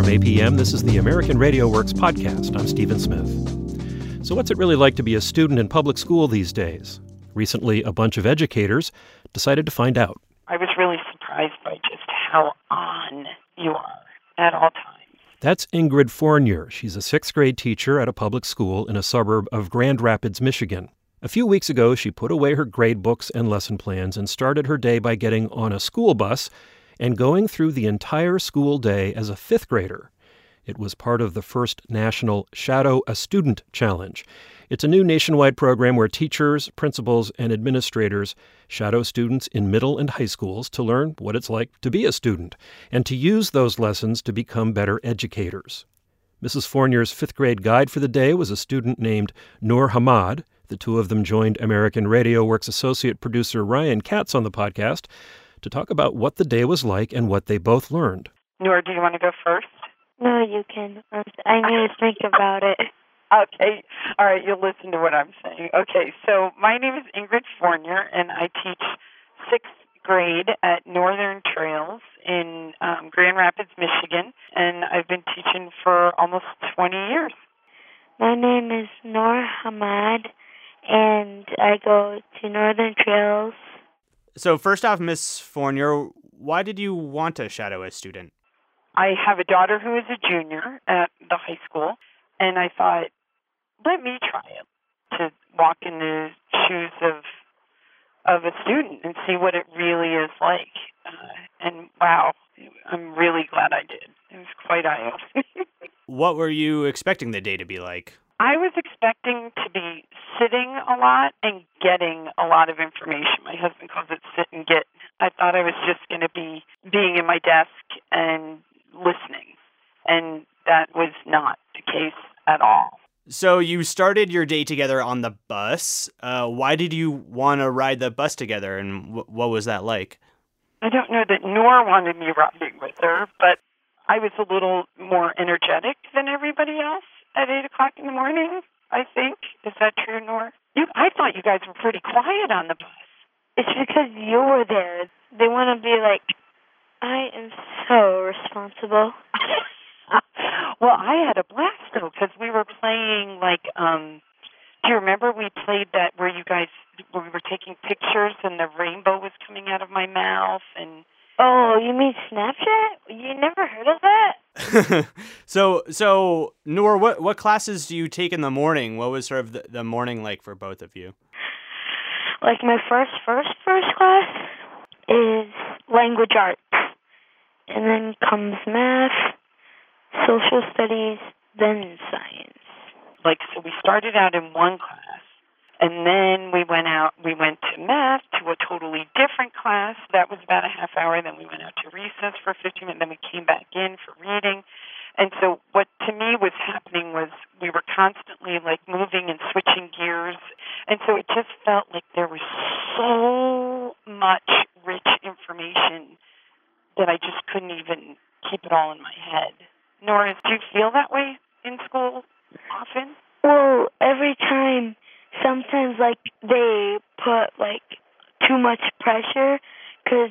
From APM, this is the American Radio Works podcast. I'm Stephen Smith. So, what's it really like to be a student in public school these days? Recently, a bunch of educators decided to find out. I was really surprised by just how on you are at all times. That's Ingrid Fournier. She's a sixth grade teacher at a public school in a suburb of Grand Rapids, Michigan. A few weeks ago, she put away her grade books and lesson plans and started her day by getting on a school bus and going through the entire school day as a fifth grader. It was part of the first national Shadow a Student Challenge. It's a new nationwide program where teachers, principals, and administrators shadow students in middle and high schools to learn what it's like to be a student and to use those lessons to become better educators. Mrs. Fournier's fifth grade guide for the day was a student named Noor Hamad. The two of them joined American Radio Works associate producer Ryan Katz on the podcast to talk about what the day was like and what they both learned. Noor, do you want to go first? No, you can. I need to think about it. Okay. All right, you'll listen to what I'm saying. Okay, so my name is Ingrid Fournier, and I teach sixth grade at Northern Trails in um, Grand Rapids, Michigan, and I've been teaching for almost 20 years. My name is Noor Hamad, and I go to Northern Trails. So, first off, Miss Fournier, why did you want to shadow a student? I have a daughter who is a junior at the high school, and I thought, let me try it to walk in the shoes of of a student and see what it really is like. Uh, and wow, I'm really glad I did. It was quite eye opening. what were you expecting the day to be like? I was expecting to be sitting a lot and getting a lot of information. My husband calls it sit and get. I thought I was just going to be being in my desk and listening. And that was not the case at all. So you started your day together on the bus. Uh, why did you want to ride the bus together, and w- what was that like? I don't know that Noor wanted me riding with her, but I was a little more energetic than everybody else at eight o'clock in the morning. I think is that true, Noor? You, I thought you guys were pretty quiet on the bus. It's because you were there. They want to be like, I am so responsible. well, I had a blast though because we were playing like. um Do you remember we played that where you guys where we were taking pictures and the rainbow was coming out of my mouth and. Oh, you mean Snapchat? You never heard of that? so, so Noor, what what classes do you take in the morning? What was sort of the, the morning like for both of you? Like my first, first, first class is language arts, and then comes math, social studies, then science. Like, so we started out in one class, and then we went out, we went to math, to a totally different class. That was about a half hour. Then we went out to recess for 15 minutes. Then we came back in for reading. And so what to me was happening was we were constantly like moving and switching gears. And so it just felt like there was so much rich information that I just couldn't even keep it all in my head. Noor, do you feel that way in school often? Well, every time, sometimes like they put like too much pressure because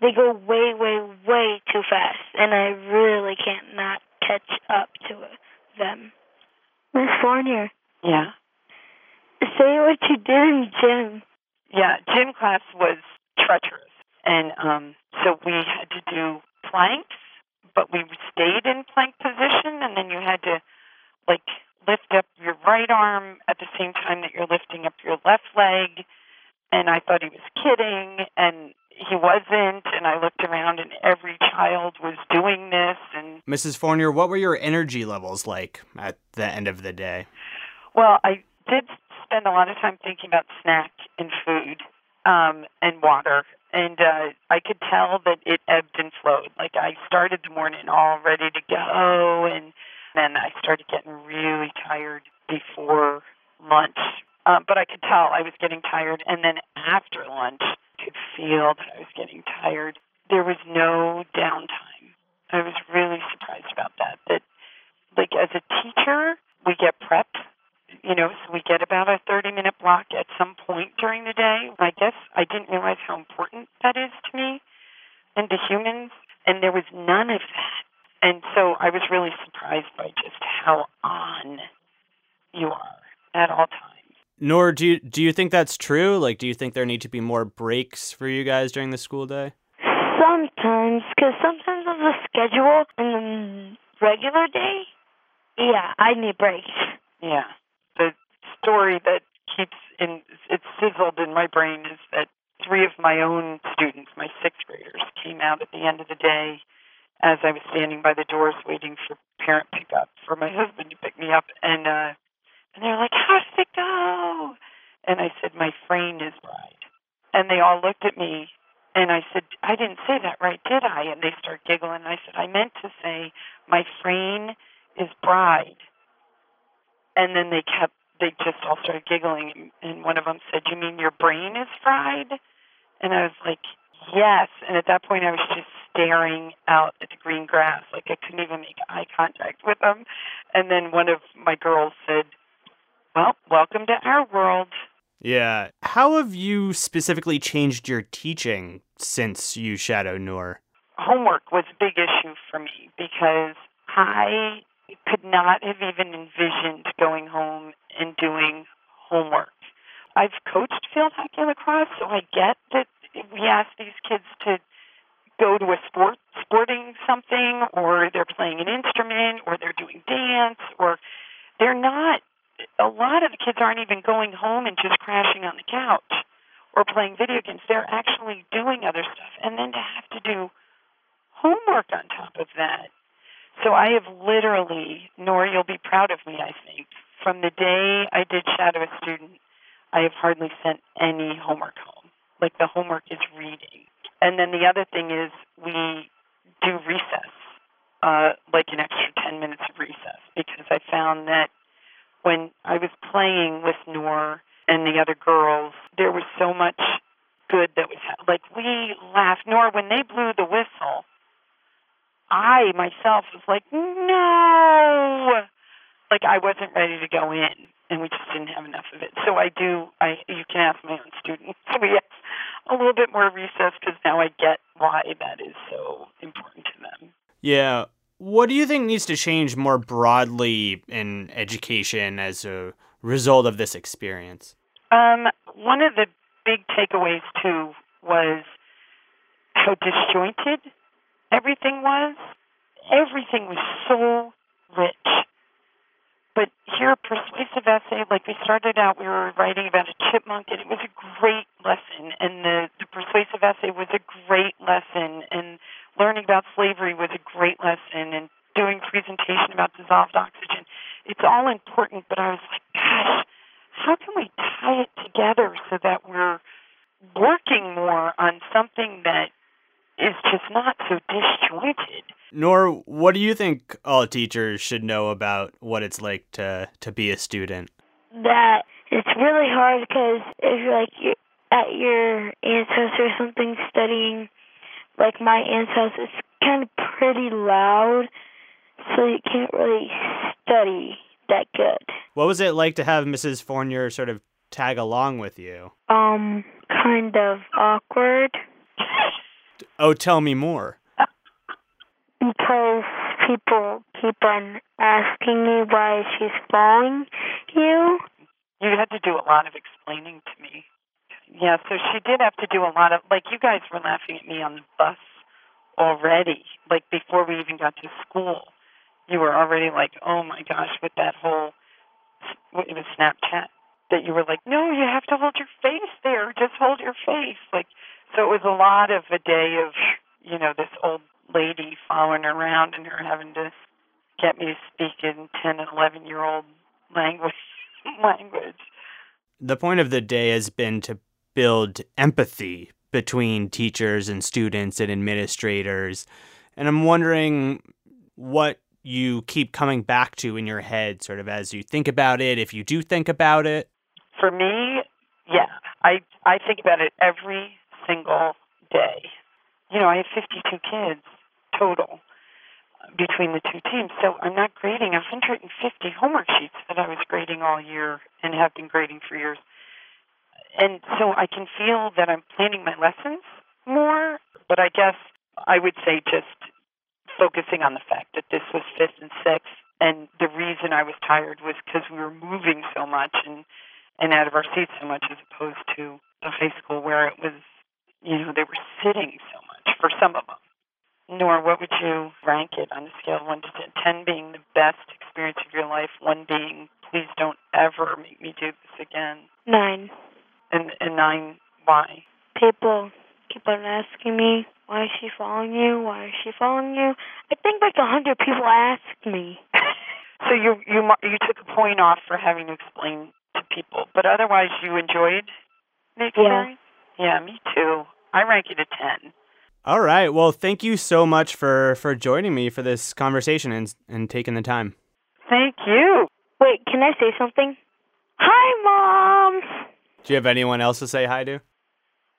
they go way, way, way too fast, and I really can't not catch up to them. Miss Fournier. Yeah. Say what you did in gym. Yeah, gym class was treacherous, and um, so we had to do planks but we stayed in plank position, and then you had to like lift up your right arm at the same time that you're lifting up your left leg. And I thought he was kidding, and he wasn't. And I looked around, and every child was doing this. And Mrs. Fournier, what were your energy levels like at the end of the day? Well, I did spend a lot of time thinking about snack and food um, and water and uh, I could tell that it ebbed and flowed. Like I started the morning all ready to go, and then I started getting really tired before lunch. Um, but I could tell I was getting tired, and then after lunch, I could feel that I was getting tired. There was no downtime. I was really surprised about that. That, like as a teacher, we get prep you know, so we get about a 30 minute block at some point during the day. I guess I didn't realize how important that is to me and to humans, and there was none of that. And so I was really surprised by just how on you are at all times. Noor do you do you think that's true? Like, do you think there need to be more breaks for you guys during the school day? Sometimes, because sometimes of the schedule in the regular day, yeah, I need breaks. Yeah. The story that keeps in it's sizzled in my brain is that three of my own students, my sixth graders, came out at the end of the day as I was standing by the doors waiting for parent pickup for my husband to pick me up and uh and they're like, How did it go? And I said, My frame is bride. And they all looked at me and I said, I didn't say that right, did I? And they start giggling. and I said, I meant to say my frame is bride. And then they kept they just all started giggling and one of them said, You mean your brain is fried? And I was like, Yes. And at that point I was just staring out at the green grass. Like I couldn't even make eye contact with them. And then one of my girls said, Well, welcome to our world. Yeah. How have you specifically changed your teaching since you shadow Noor? Homework was a big issue for me because I could not have even envisioned going home and doing homework. I've coached field hockey lacrosse, so I get that we ask these kids to go to a sport sporting something or they're playing an instrument or they're doing dance or they're not a lot of the kids aren't even going home and just crashing on the couch or playing video games. They're actually doing other stuff. And then to have to do homework on top of that. So I have literally, Noor, you'll be proud of me, I think. From the day I did shadow a student, I have hardly sent any homework home. Like the homework is reading. And then the other thing is we do recess, uh, like an extra 10 minutes of recess, because I found that when I was playing with Noor and the other girls, there was so much good that was like we laughed. Noor, when they blew the whistle, I myself was like, no, like I wasn't ready to go in, and we just didn't have enough of it. So I do. I you can ask my own students. Have a little bit more recess because now I get why that is so important to them. Yeah. What do you think needs to change more broadly in education as a result of this experience? Um, one of the big takeaways too was how disjointed everything was. Everything was so rich. But here, persuasive essay, like we started out, we were writing about a chipmunk, and it was a great lesson. And the, the persuasive essay was a great lesson. And learning about slavery was a great lesson. And doing presentation about dissolved oxygen, it's all important. But I was like, gosh, how can we tie it together so that we're working more on something that is just not so disjointed. Noor what do you think all teachers should know about what it's like to to be a student? That it's really hard because if you're like you're at your aunt's house or something studying, like my aunt's house, it's kind of pretty loud, so you can't really study that good. What was it like to have Mrs. Fournier sort of tag along with you? Um, kind of awkward. Oh, tell me more. Because people keep on asking me why she's following you. You had to do a lot of explaining to me. Yeah, so she did have to do a lot of, like, you guys were laughing at me on the bus already, like, before we even got to school. You were already like, oh my gosh, with that whole, it was Snapchat, that you were like, no, you have to hold your face there. Just hold your face. Like, so it was a lot of a day of, you know, this old lady following around and her having to get me to speak in 10 and 11 year old language. language. The point of the day has been to build empathy between teachers and students and administrators. And I'm wondering what you keep coming back to in your head, sort of as you think about it, if you do think about it. For me, yeah, I I think about it every single day. You know, I have 52 kids total between the two teams, so I'm not grading 150 homework sheets that I was grading all year and have been grading for years. And so I can feel that I'm planning my lessons more, but I guess I would say just focusing on the fact that this was fifth and sixth, and the reason I was tired was because we were moving so much and and out of our seats so much, as opposed to the high school where it was, you know, they were sitting so much for some of them. Noor, what would you rank it on a scale of 1 to 10? 10 being the best experience of your life, 1 being, please don't ever make me do this again. Nine. And, and 9, why? People keep on asking me, why is she following you? Why is she following you? I think like a hundred people asked me. so you you you took a point off for having to explain to people, but otherwise you enjoyed the experience. Yeah, yeah me too. I rank it a ten. All right. Well, thank you so much for for joining me for this conversation and and taking the time. Thank you. Wait, can I say something? Hi, mom. Do you have anyone else to say hi to?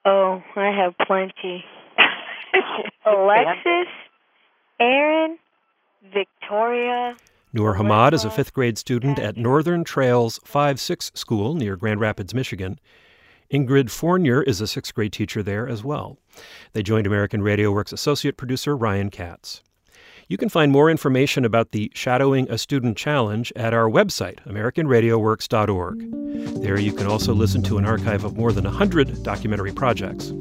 Oh, I have plenty. Alexis, Aaron, Victoria. Noor Hamad is a fifth grade student at Northern Trails 5 6 school near Grand Rapids, Michigan. Ingrid Fournier is a sixth grade teacher there as well. They joined American Radio Works associate producer Ryan Katz. You can find more information about the Shadowing a Student Challenge at our website, AmericanRadioWorks.org. There you can also listen to an archive of more than 100 documentary projects.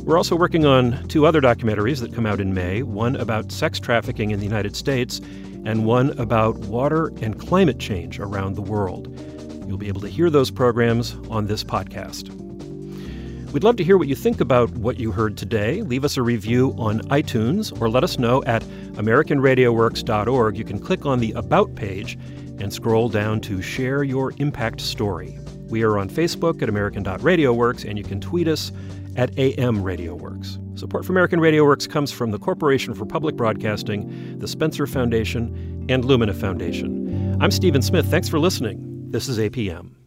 We're also working on two other documentaries that come out in May one about sex trafficking in the United States, and one about water and climate change around the world. You'll be able to hear those programs on this podcast. We'd love to hear what you think about what you heard today. Leave us a review on iTunes or let us know at AmericanRadioWorks.org. You can click on the About page and scroll down to Share Your Impact Story. We are on Facebook at American.RadioWorks, and you can tweet us at AM. Support for American Radio Works comes from the Corporation for Public Broadcasting, the Spencer Foundation, and Lumina Foundation. I'm Stephen Smith. Thanks for listening. This is APM.